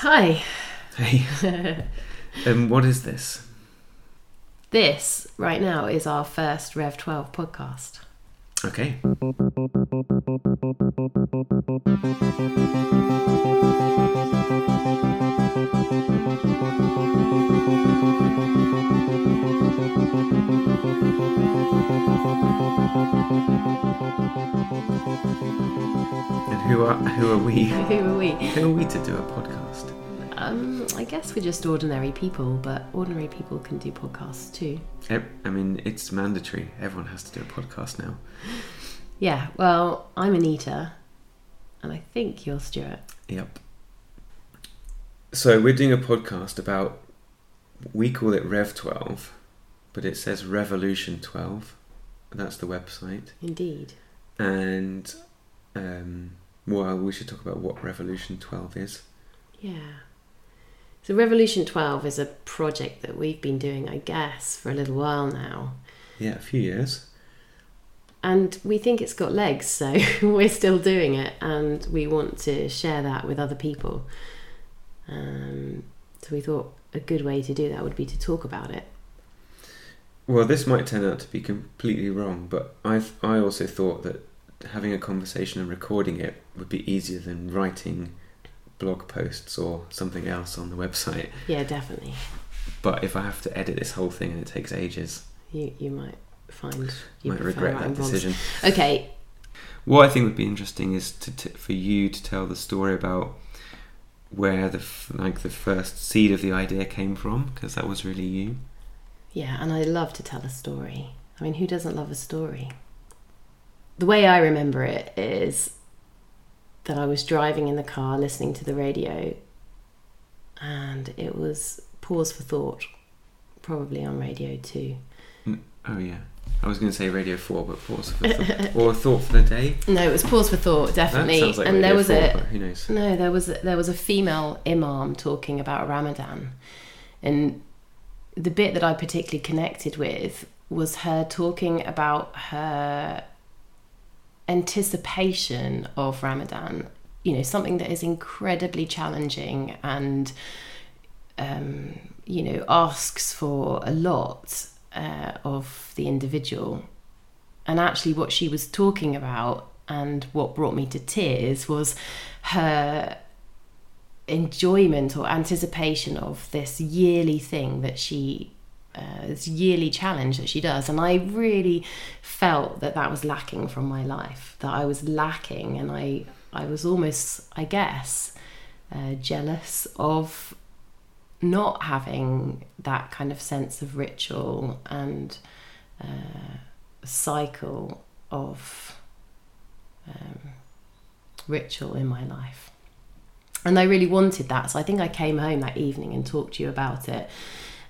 Hi. Hey. um, what is this? This right now is our first Rev 12 podcast. Okay. And who are who are we? Who are we? Who are we to do a podcast? I guess we're just ordinary people, but ordinary people can do podcasts too. I mean, it's mandatory. Everyone has to do a podcast now. Yeah, well, I'm Anita, and I think you're Stuart. Yep. So we're doing a podcast about we call it Rev 12, but it says Revolution 12. That's the website. Indeed. And um, well, we should talk about what Revolution 12 is. Yeah. So Revolution 12 is a project that we've been doing, I guess, for a little while now. Yeah, a few years. And we think it's got legs, so we're still doing it, and we want to share that with other people. Um, so we thought a good way to do that would be to talk about it. Well, this might turn out to be completely wrong, but I I also thought that having a conversation and recording it would be easier than writing blog posts or something else on the website. Yeah, definitely. But if I have to edit this whole thing and it takes ages, You you might find you might regret that blogs. decision. Okay, What I think would be interesting is to t- for you to tell the story about where the like the first seed of the idea came from, because that was really you. yeah, and I love to tell a story. I mean, who doesn't love a story? The way I remember it is that I was driving in the car listening to the radio, and it was Pause for Thought, probably on Radio 2. Mm, oh yeah, I was going to say Radio Four, but pause for th- or thought for the day. No, it was Pause for Thought, definitely. Like and Radio there was 4, a who knows? No, there was there was a female imam talking about Ramadan, and the bit that I particularly connected with was her talking about her anticipation of Ramadan. You know, something that is incredibly challenging and um, you know asks for a lot uh, of the individual. And actually, what she was talking about and what brought me to tears was her enjoyment or anticipation of this yearly thing that she uh, this yearly challenge that she does and i really felt that that was lacking from my life that i was lacking and i i was almost i guess uh, jealous of not having that kind of sense of ritual and uh, cycle of um, ritual in my life. And I really wanted that. So I think I came home that evening and talked to you about it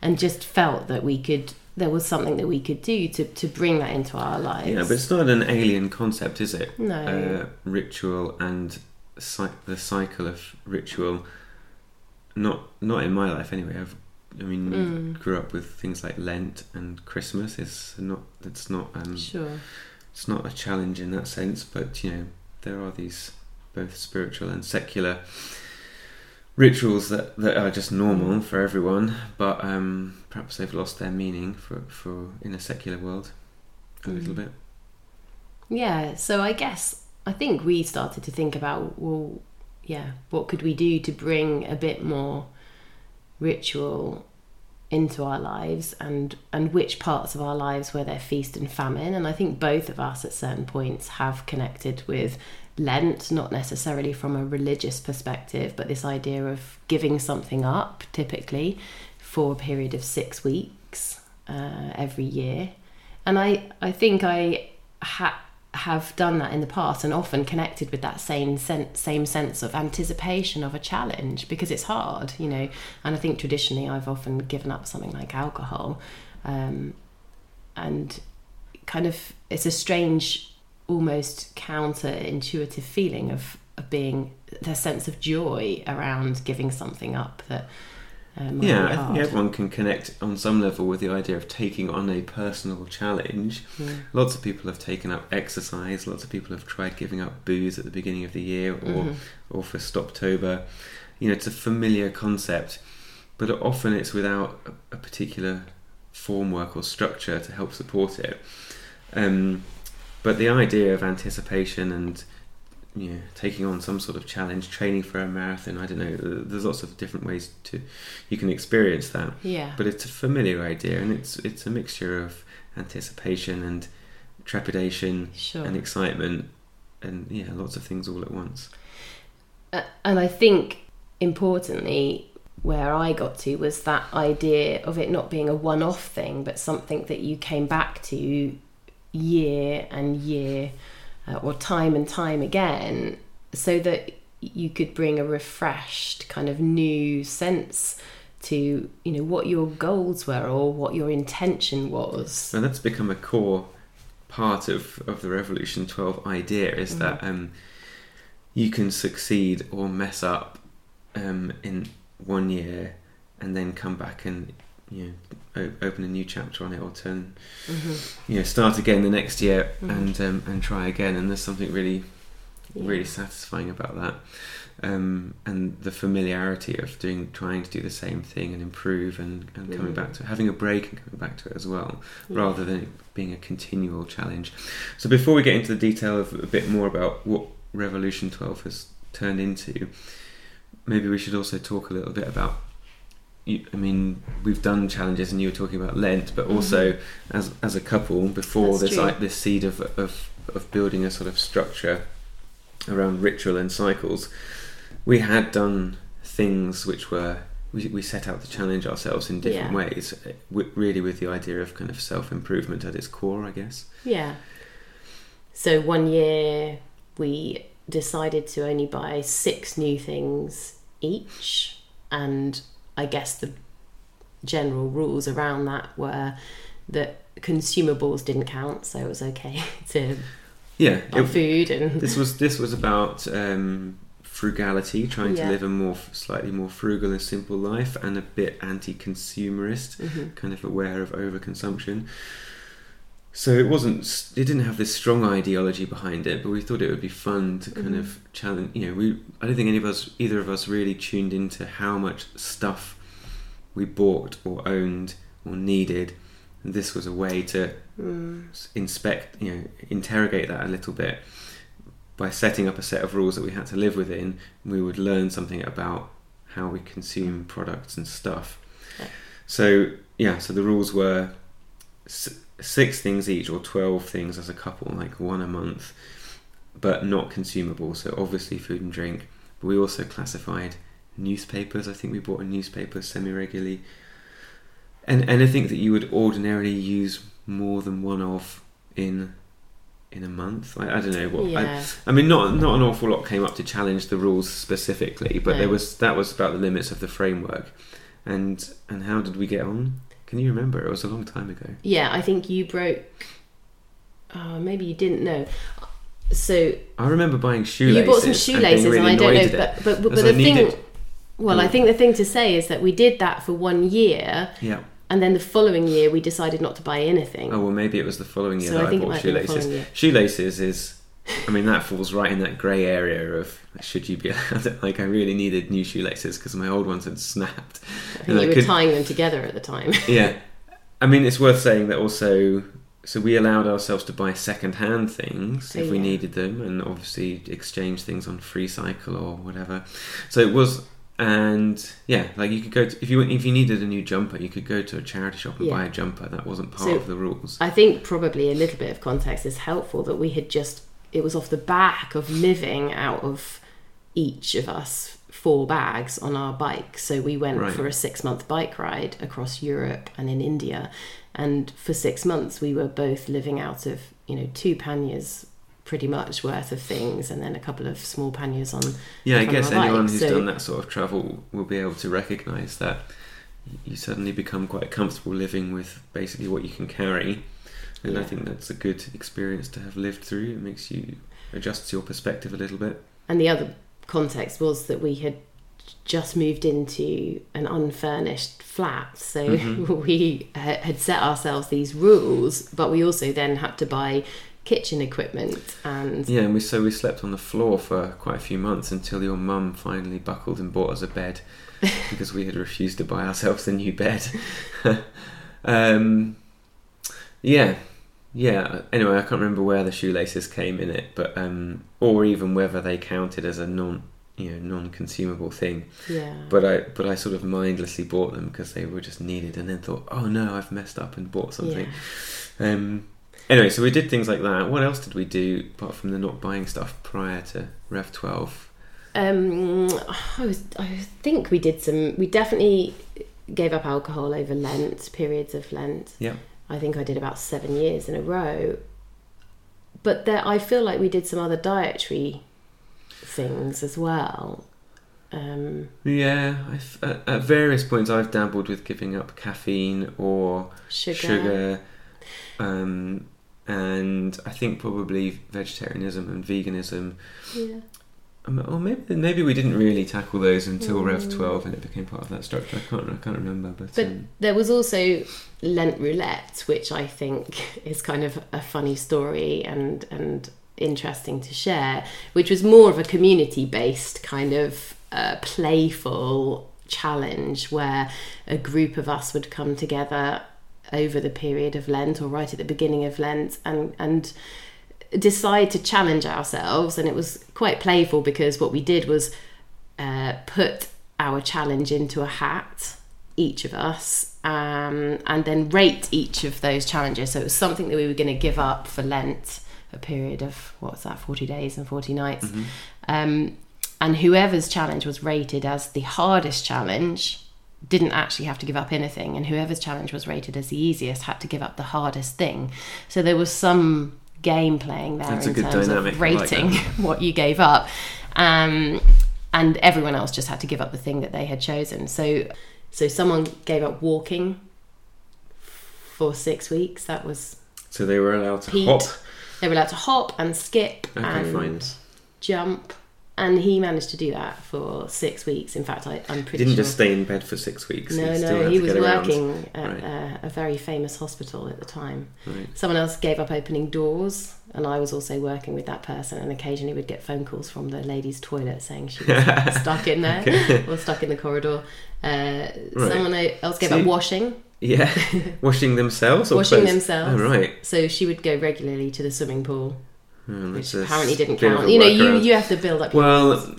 and just felt that we could, there was something that we could do to, to bring that into our lives. Yeah, but it's not an alien concept, is it? No. Uh, ritual and cy- the cycle of ritual. Not not in my life anyway. I've, I mean, Mm. grew up with things like Lent and Christmas. Is not. It's not. Um, sure. it's not a challenge in that sense, but you know, there are these both spiritual and secular rituals that, that are just normal for everyone, but um, perhaps they've lost their meaning for, for in a secular world a little Mm. bit. Yeah, so I guess I think we started to think about well, yeah, what could we do to bring a bit more ritual into our lives and and which parts of our lives were there feast and famine. And I think both of us at certain points have connected with Lent not necessarily from a religious perspective but this idea of giving something up typically for a period of 6 weeks uh, every year. And I I think I ha- have done that in the past and often connected with that same sense, same sense of anticipation of a challenge because it's hard, you know. And I think traditionally I've often given up something like alcohol, um, and kind of it's a strange, almost counterintuitive feeling of, of being the sense of joy around giving something up that. Might Yeah, I think everyone can connect on some level with the idea of taking on a personal challenge. Mm. Lots of people have taken up exercise. Lots of people have tried giving up booze at the beginning of the year, or Mhm. or for Stoptober. you know it's a familiar concept, but often it's without a, a particular formwork or structure to help support it. Um, but the idea of anticipation and know, taking on some sort of challenge, training for a marathon. I don't know. There's lots of different ways to you can experience that. Yeah. But it's a familiar idea, and it's it's a mixture of anticipation and trepidation Sure. and excitement, and yeah, lots of things all at once. Uh, and I think importantly, where I got to was that idea of it not being a one off thing, but something that you came back to year and year uh, or time and time again, so that you could bring a refreshed kind of new sense to you know what your goals were or what your intention was and that's become a core part of, of the Revolution 12 idea is Mm. that um, you can succeed or mess up um, in one year and then come back and you know open a new chapter on it or turn Mm-hmm. you know start again the next year Mhm. and um, and try again and there's something really Yeah. really satisfying about that um, and the familiarity of doing trying to do the same thing and improve and, and coming Mm. back to it having a break and coming back to it as well rather than it being a continual challenge so before we get into the detail of a bit more about what revolution 12 has turned into maybe we should also talk a little bit about I mean, we've done challenges, and you were talking about Lent, but also as as a couple before Mm-hmm. That's this true. like this seed of, of of building a sort of structure around ritual and cycles, we had done things which were we, we set out to challenge ourselves in different Yeah. ways, uh, really with the idea of kind of self improvement at its core, I guess. Yeah. So one year we decided to only buy six new things each, and I guess the general rules around that were that consumables didn't count, so it was okay to Yeah, buy it- food and this was this was about um, frugality, trying Yeah. to live a more slightly more frugal and simple life, and a bit anti-consumerist, Mhm. kind of aware of overconsumption. So it wasn't. It didn't have this strong ideology behind it, but we thought it would be fun to kind Mhm. of challenge. You know, we. I don't think any of us, either of us, really tuned into how much stuff we bought or owned or needed. And this was a way to Mm. inspect, you know, interrogate that a little bit by setting up a set of rules that we had to live within. We would learn something about how we consume products and stuff. Yeah. So yeah, so the rules were six things each or twelve things as a couple, like one a month, but not consumable. So obviously food and drink. But we also classified newspapers. I think we bought a newspaper semi regularly. And anything that you would ordinarily use more than one of in in a month. I, I don't know what. I, yeah. I mean, not not an awful lot came up to challenge the rules specifically, but No. there was that was about the limits of the framework. And and how did we get on? Can you remember? It was a long time ago. yeah, I think you broke. Oh, maybe you didn't know. So I remember buying shoelaces. you bought some shoelaces, being really and I don't know, it. but but, but, the I thing. Well, I mm. think the thing to say is that we did that for one year, Yeah. and then the following year we decided not to buy anything. Oh well, maybe it was the following year So I that I, think it bought might be the shoelaces. Shoelaces is, I mean, that falls right in that grey area of should you be allowed? Like, I really needed new shoelaces because my old ones had snapped. I think and I you were could- tying them together at the time. yeah. I mean, it's worth saying that also. So we allowed ourselves to buy second-hand things if we Yeah. needed them, and obviously exchange things on Free Cycle or whatever. So it was, and yeah, like you could go to, if you if you needed a new jumper, you could go to a charity shop and Yeah. buy a jumper. That wasn't part So- of the rules. I think probably a little bit of context is helpful that we had just it was off the back of living out of each of us four bags on our bike. So we went Right. for a six month bike ride across Europe and in India. And for six months we were both living out of, you know, two panniers pretty much worth of things and then a couple of small panniers on Yeah, I guess anyone who's so- done that sort of travel will be able to recognise that you suddenly become quite comfortable living with basically what you can carry, and I think that's a good experience to have lived through. It makes you adjust your perspective a little bit. And the other context was that we had just moved into an unfurnished flat. So Mhm. we had set ourselves these rules, but we also then had to buy kitchen equipment and Yeah, and we so we slept on the floor for quite a few months until your mum finally buckled and bought us a bed because we had refused to buy ourselves a new bed. um, yeah, yeah. Anyway, I can't remember where the shoelaces came in it, but um, or even whether they counted as a non you know non-consumable thing. yeah. But I but I sort of mindlessly bought them because they were just needed, and then thought, oh no, I've messed up and bought something. Yeah. Um, anyway, so we did things like that. What else did we do apart from the not buying stuff prior to Rev Twelve? Um, I was. I think we did some. We definitely gave up alcohol over Lent periods of Lent. Yeah. I think I did about seven years in a row. But there, I feel like we did some other dietary things as well. Um, Yeah, I've, at, at various points I've dabbled with giving up caffeine or sugar. sugar, um, and I think probably vegetarianism and veganism. Yeah. Um, Or maybe maybe we didn't really tackle those until Rev Mm. Twelve, and it became part of that structure. I can't I can't remember, but, But um, there was also Lent roulette, which I think is kind of a funny story and and interesting to share, which was more of a community based kind of uh, playful challenge where a group of us would come together over the period of Lent or right at the beginning of Lent and and decide to challenge ourselves and it was quite playful because what we did was uh, put our challenge into a hat each of us um, and then rate each of those challenges. So it was something that we were going to give up for lent a period of what's that 40 days and 40 nights. Mhm. um, and whoever's challenge was rated as the hardest challenge didn't actually have to give up anything and whoever's challenge was rated as the easiest had to give up the hardest thing. So there was some game playing there That's a in good terms dynamic. of I like rating what you gave up um, and everyone else just had to give up the thing that they had chosen so so someone gave up walking for six weeks that was so they were allowed to hop. they were allowed to hop and skip Okay, and fine. jump and he managed to do that for six weeks in fact I, i'm He pretty didn't sure just stay in bed for six weeks. no, he no, he was working at Right. uh, a very famous hospital at the time. Right. Someone else gave up opening doors, and I was also working with that person. And occasionally, we'd get phone calls from the ladies' toilet saying she was stuck in there Okay. or stuck in the corridor. Uh, Right. Someone else gave So up you- washing, Yeah, washing themselves or washing clothes? themselves. Oh right. So she would go regularly to the swimming pool, Oh, which apparently didn't bit count. You know, you you have to build up. Your Well,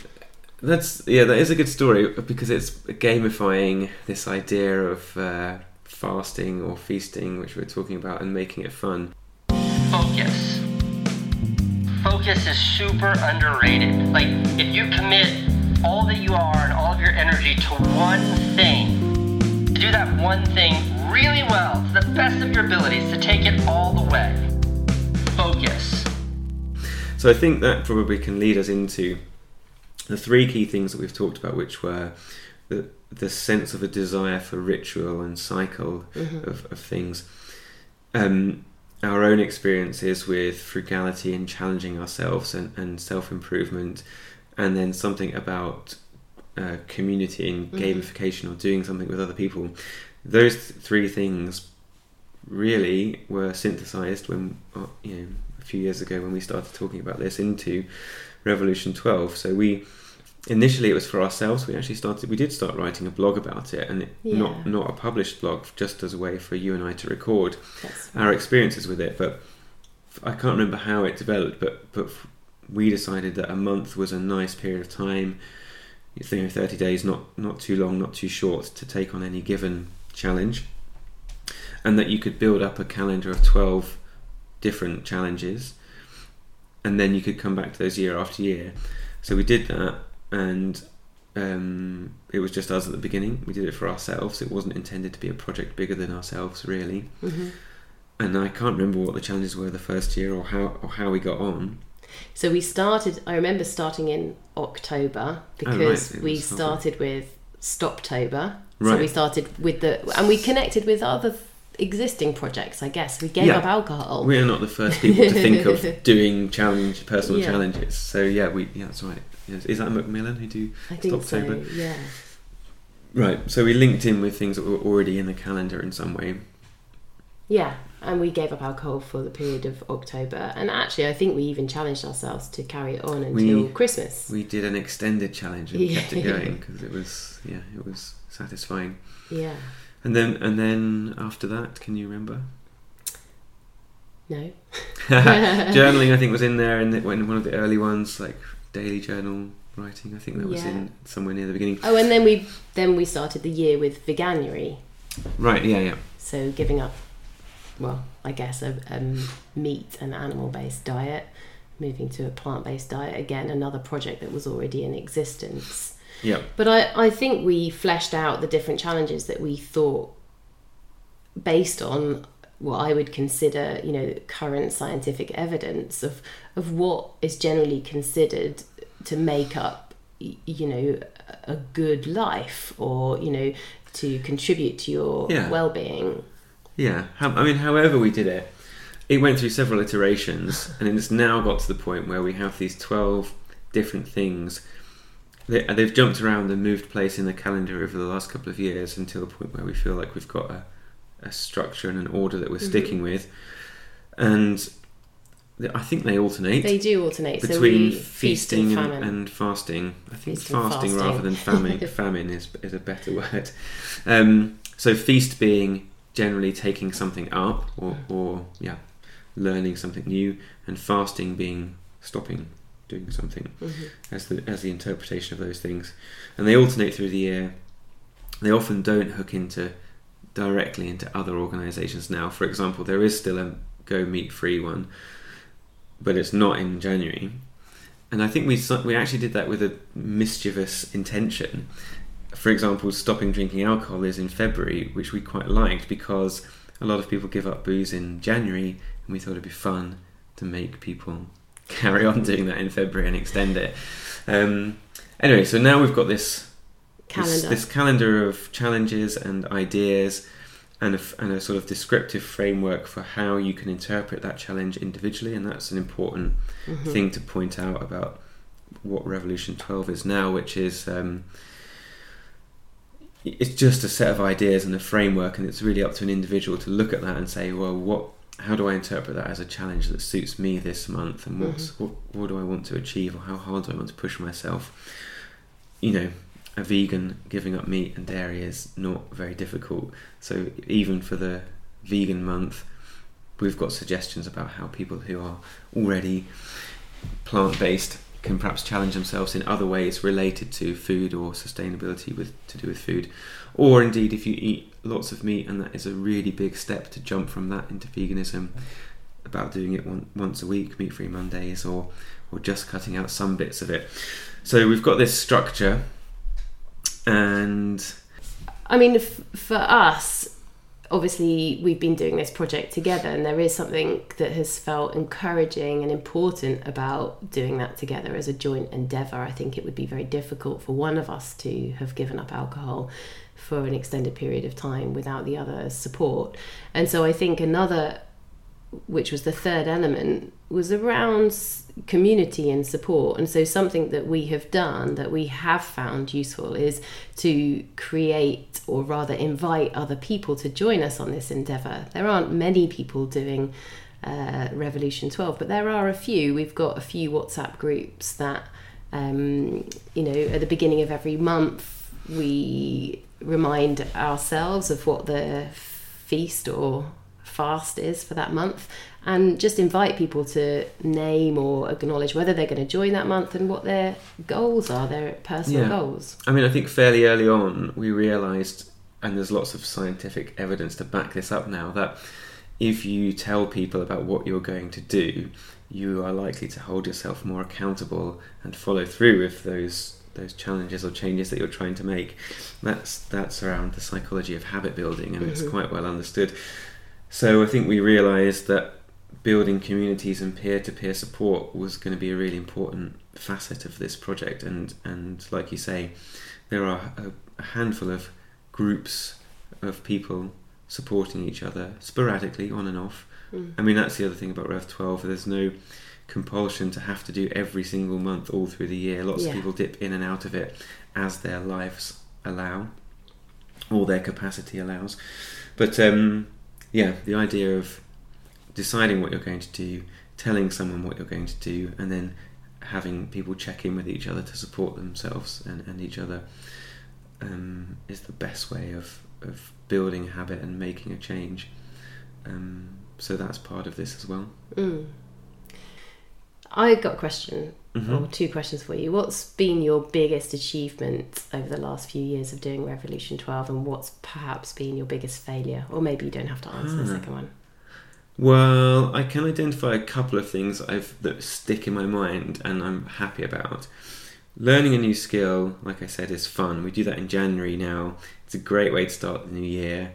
that's yeah, that is a good story because it's gamifying this idea of uh, fasting or feasting, which we're talking about, and making it fun. focus. Focus is super underrated. Like, if you commit all that you are and all of your energy to one thing, to do that one thing really well, to the best of your abilities, to take it all the way, focus. So I think that probably can lead us into the three key things that we've talked about, which were the the sense of a desire for ritual and cycle of, of things, um, our own experiences with frugality and challenging ourselves and, and self improvement, and then something about uh, community and gamification or doing something with other people. Those th- three things really were synthesized when uh, you know few years ago when we started talking about this into Revolution 12. So we initially it was for ourselves. We actually started. We did start writing a blog about it, and it, Yeah. not not a published blog, just as a way for you and I to record our experiences with it. But I can't remember how it developed. But but we decided that a month was a nice period of time. You think thirty days, not not too long, not too short, to take on any given challenge, and that you could build up a calendar of twelve different challenges, and then you could come back to those year after year. So we did that, and um, it was just us at the beginning. We did it for ourselves. It wasn't intended to be a project bigger than ourselves, really. hmm And I can't remember what the challenges were the first year or how or how we got on. So we started. I remember starting in October because Oh, right, we started with Stoptober. So we started with the and we connected with other th- existing projects. I guess we gave Yeah. up alcohol. We are not the first people to think of doing challenge personal Yeah. challenges. So yeah, we yeah that's right. Yes. Is that Macmillan who do I think so. Yeah. right? So we linked in with things that were already in the calendar in some way. Yeah. and we gave up alcohol for the period of October. And actually, I think we even challenged ourselves to carry it on until We- Christmas. We did an extended challenge and Yeah. kept it going because it was yeah it was satisfying. yeah. And then and then after that, can you remember? No. Journaling, I think, was in there, and when one of the early ones, like daily journal writing, I think that was Yeah. in somewhere near the beginning. Oh, and then we then we started the year with veganuary. Right? Yeah, yeah. So giving up, well, I guess a um, meat and animal based diet, moving to a plant based diet. Again, another project that was already in existence. Yeah. But I, I think we fleshed out the different challenges that we thought based on what I would consider, you know, current scientific evidence of, of what is generally considered to make up, you know, a good life or, you know, to contribute to your Yeah. well-being. Yeah, I mean, however we did it, it went through several iterations, and it's now got to the point where we have these twelve different things. They, they've jumped around and moved place in the calendar over the last couple of years until the point where we feel like we've got a, a structure and an order that we're Mhm. sticking with, and I think they alternate They do alternate. so between we feasting feast and, and fasting. I think Feast fasting, fasting. rather than famine. famine is is a better word. Um, so feast being generally taking something up or, or yeah, learning something new, and fasting being stopping doing something Mhm. as the as the interpretation of those things, and they alternate through the year. They often don't hook into directly into other organisations now. For example, there is still a Go Meat Free one, but it's not in January. And I think we we actually did that with a mischievous intention. For example, stopping drinking alcohol is in February, which we quite liked because a lot of people give up booze in January, and we thought it'd be fun to make people carry on doing that in February and extend it. Um, anyway, so now we've got this calendar. this, this calendar of challenges and ideas and a, and a sort of descriptive framework for how you can interpret that challenge individually and that's an important Mhm. thing to point out about what revolution 12 is now which is um, it's just a set of ideas and a framework and it's really up to an individual to look at that and say well what how do I interpret that as a challenge that suits me this month? And what's mm-hmm. what, what do I want to achieve or how hard do I want to push myself? You know a vegan giving up meat and dairy is not very difficult. So even for the vegan month, we've got suggestions about how people who are already plant-based can perhaps challenge themselves in other ways related to food or sustainability with to do with food, or indeed if you eat lots of meat and that is a really big step to jump from that into veganism, about doing it one, once a week, meat-free Mondays, or or just cutting out some bits of it. So we've got this structure and I mean, f- for us, obviously, we've been doing this project together, and there is something that has felt encouraging and important about doing that together as a joint endeavour. I think it would be very difficult for one of us to have given up alcohol for an extended period of time without the other's support. And so I think another, which was the third element, was around community and support. And so something that we have done that we have found useful is to create or rather invite other people to join us on this endeavour. There aren't many people doing uh, Revolution 12, but there are a few. We've got a few WhatsApp groups that, um, you know, at the beginning of every month, we remind ourselves of what the feast or fast is for that month and just invite people to name or acknowledge whether they're going to join that month and what their goals are, their personal Yeah. goals. I mean, I think fairly early on we realised, and there's lots of scientific evidence to back this up now, that if you tell people about what you're going to do, you are likely to hold yourself more accountable and follow through with those those challenges or changes that you're trying to make. That's that's around the psychology of habit building, and it's Mhm. quite well understood. So I think we realised that building communities and peer-to-peer support was going to be a really important facet of this project, and and like you say, there are a, a handful of groups of people supporting each other sporadically on and off. Mm. I mean, that's the other thing about Rev 12. There's no compulsion to have to do every single month all through the year. Lots Yeah. of people dip in and out of it as their lives allow or their capacity allows. But um, yeah, the idea of deciding what you're going to do, telling someone what you're going to do, and then having people check in with each other to support themselves and, and each other um, is the best way of, of building a habit and making a change. Um, so that's part of this as well. Mm. I got a question Mhm. or two questions for you. What's been your biggest achievement over the last few years of doing Revolution 12 and what's perhaps been your biggest failure? Or maybe you don't have to answer the Ah. second one. Well, I can identify a couple of things I've that stick in my mind and I'm happy about. Learning a new skill, like I said, is fun. We do that in January now. It's a great way to start the new year.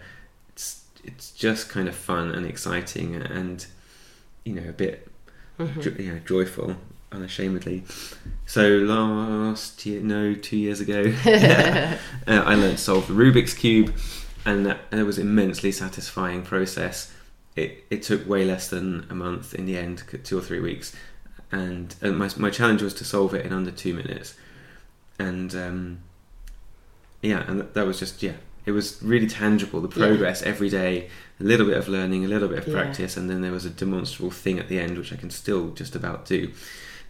It's it's just kind of fun and exciting and you know a bit Mhm. jo- joyful, unashamedly. So last year, no, two years ago, uh, I learned to solve the Rubik's cube, and that, was immensely satisfying process. It it took way less than a month in the end, two or three weeks, and, and my my challenge was to solve it in under two minutes, and um, yeah, and that was just yeah. It was really tangible, the Yeah. progress every day, a little bit of learning, a little bit of Yeah. practice, and then there was a demonstrable thing at the end, which I can still just about do.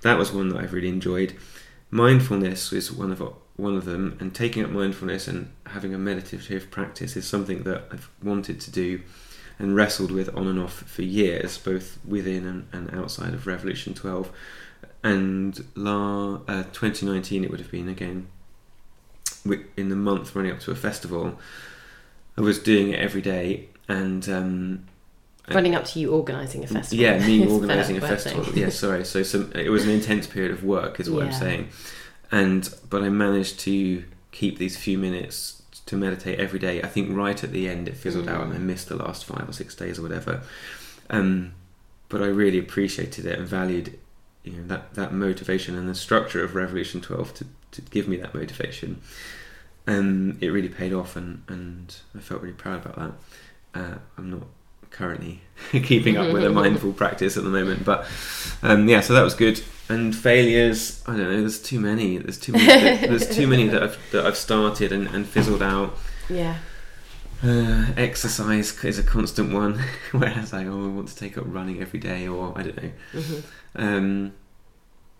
That was one that I've really enjoyed. Mindfulness is one of one of them, and taking up mindfulness and having a meditative practice is something that I've wanted to do and wrestled with on and off for years, both within and, and outside of Revolution 12. And la, uh, 2019, it would have been again in the month running up to a festival. I was doing it every day, and um, Running up to you organising a festival. yeah, me organising a festival. thing. Yeah, sorry. So some, it was an intense period of work, is what I'm saying. And but I managed to keep these few minutes to meditate every day. I think right at the end it fizzled out, and I Mm. missed the last five or six days or whatever. Um, but I really appreciated it and valued, you know, that that motivation and the structure of Revolution 12 to to give me that motivation. And it really paid off, and and I felt really proud about that. Uh, I'm not currently keeping up with a mindful practice at the moment. But um, yeah, so that was good. And failures, I don't know. There's too many. There's too many. there's too many that I've that I've started and, and fizzled out. Yeah. Uh, exercise is a constant one. Whereas I oh, I want to take up running every day, or I don't know. hmm Um,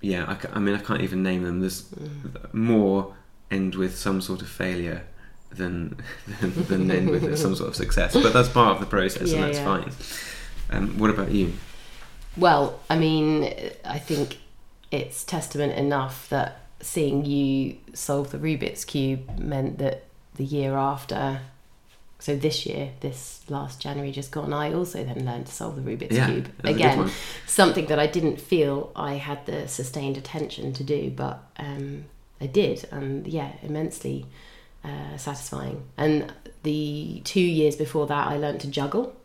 yeah, I, ca- I mean I can't even name them. There's Mm. more end with some sort of failure than than, than end with some sort of success. But that's part of the process, Yeah, and that's yeah. fine. Um, what about you? Well, I mean, I think it's testament enough that seeing you solve the Rubik's Cube meant that the year after, so this year, this last January just gone, I also then learned to solve the Rubik's yeah, Cube. that's a good Again, something that I didn't feel I had the sustained attention to do, but um, I did, and yeah, immensely uh, satisfying. And the two years before that, I learned to juggle.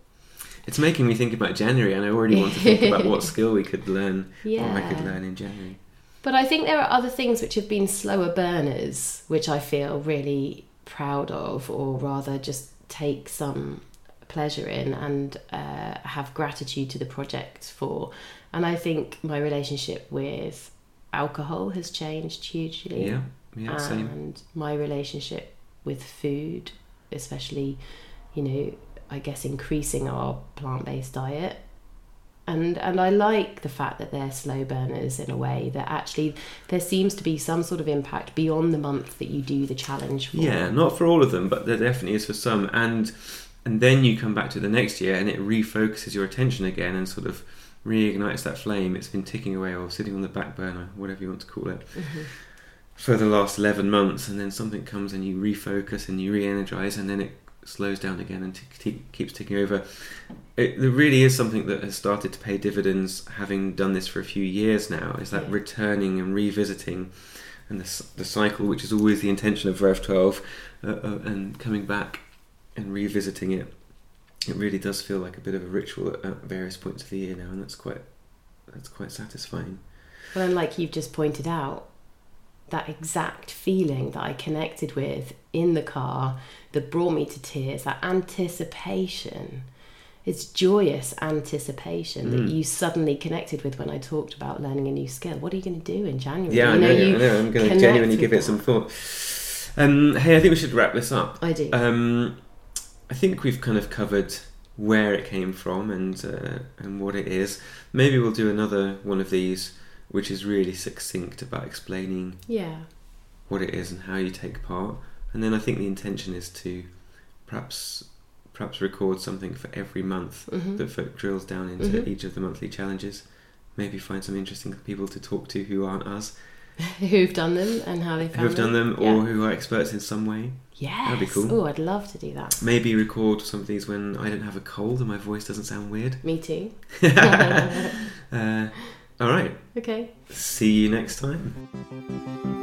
It's making me think about January, and I already want to think about what skill we could learn, or I could learn in January. But I think there are other things which have been slower burners, which I feel really proud of, or rather just take some pleasure in and uh, have gratitude to the project for. And I think my relationship with alcohol has changed hugely. Yeah, yeah, same. and my relationship with food, especially, you know, I guess increasing our plant based diet. And and I like the fact that they're slow burners in a way that actually there seems to be some sort of impact beyond the month that you do the challenge for. Yeah, not for all of them, but there definitely is for some. And and then you come back to the next year, and it refocuses your attention again, and sort of reignites that flame. It's been ticking away or sitting on the back burner, whatever you want to call it, Mhm. for the last eleven months, and then something comes and you refocus and you re-energize, and then it slows down again and t- keeps ticking over. It there really is something that has started to pay dividends, having done this for a few years now. Is that Yeah. returning and revisiting, and the the cycle, which is always the intention of Rev Twelve, uh, uh, and coming back and revisiting it. It really does feel like a bit of a ritual at, at various points of the year now, and that's quite that's quite satisfying. Well, and like you've just pointed out, that exact feeling that I connected with in the car that brought me to tears, that anticipation. It's joyous anticipation that Mm. you suddenly connected with when I talked about learning a new skill. What are you going to do in January? Yeah, I You know. you I know. I'm going to genuinely give it that. some thought. Um, hey, I think we should wrap this up. I do. Um, I think we've kind of covered where it came from and uh, and what it is. Maybe we'll do another one of these, which is really succinct about explaining Yeah. what it is and how you take part. And then I think the intention is to perhaps perhaps record something for every month Mhm. that drills down into Mhm. each of the monthly challenges. Maybe find some interesting people to talk to who aren't us, Who've done them and how they found who have done them, Yeah. or who are experts in some way. Yeah, That'd be cool. Oh, I'd love to do that. Maybe record some of these when I don't have a cold and my voice doesn't sound weird. Me too. uh, all right. Okay. See you next time.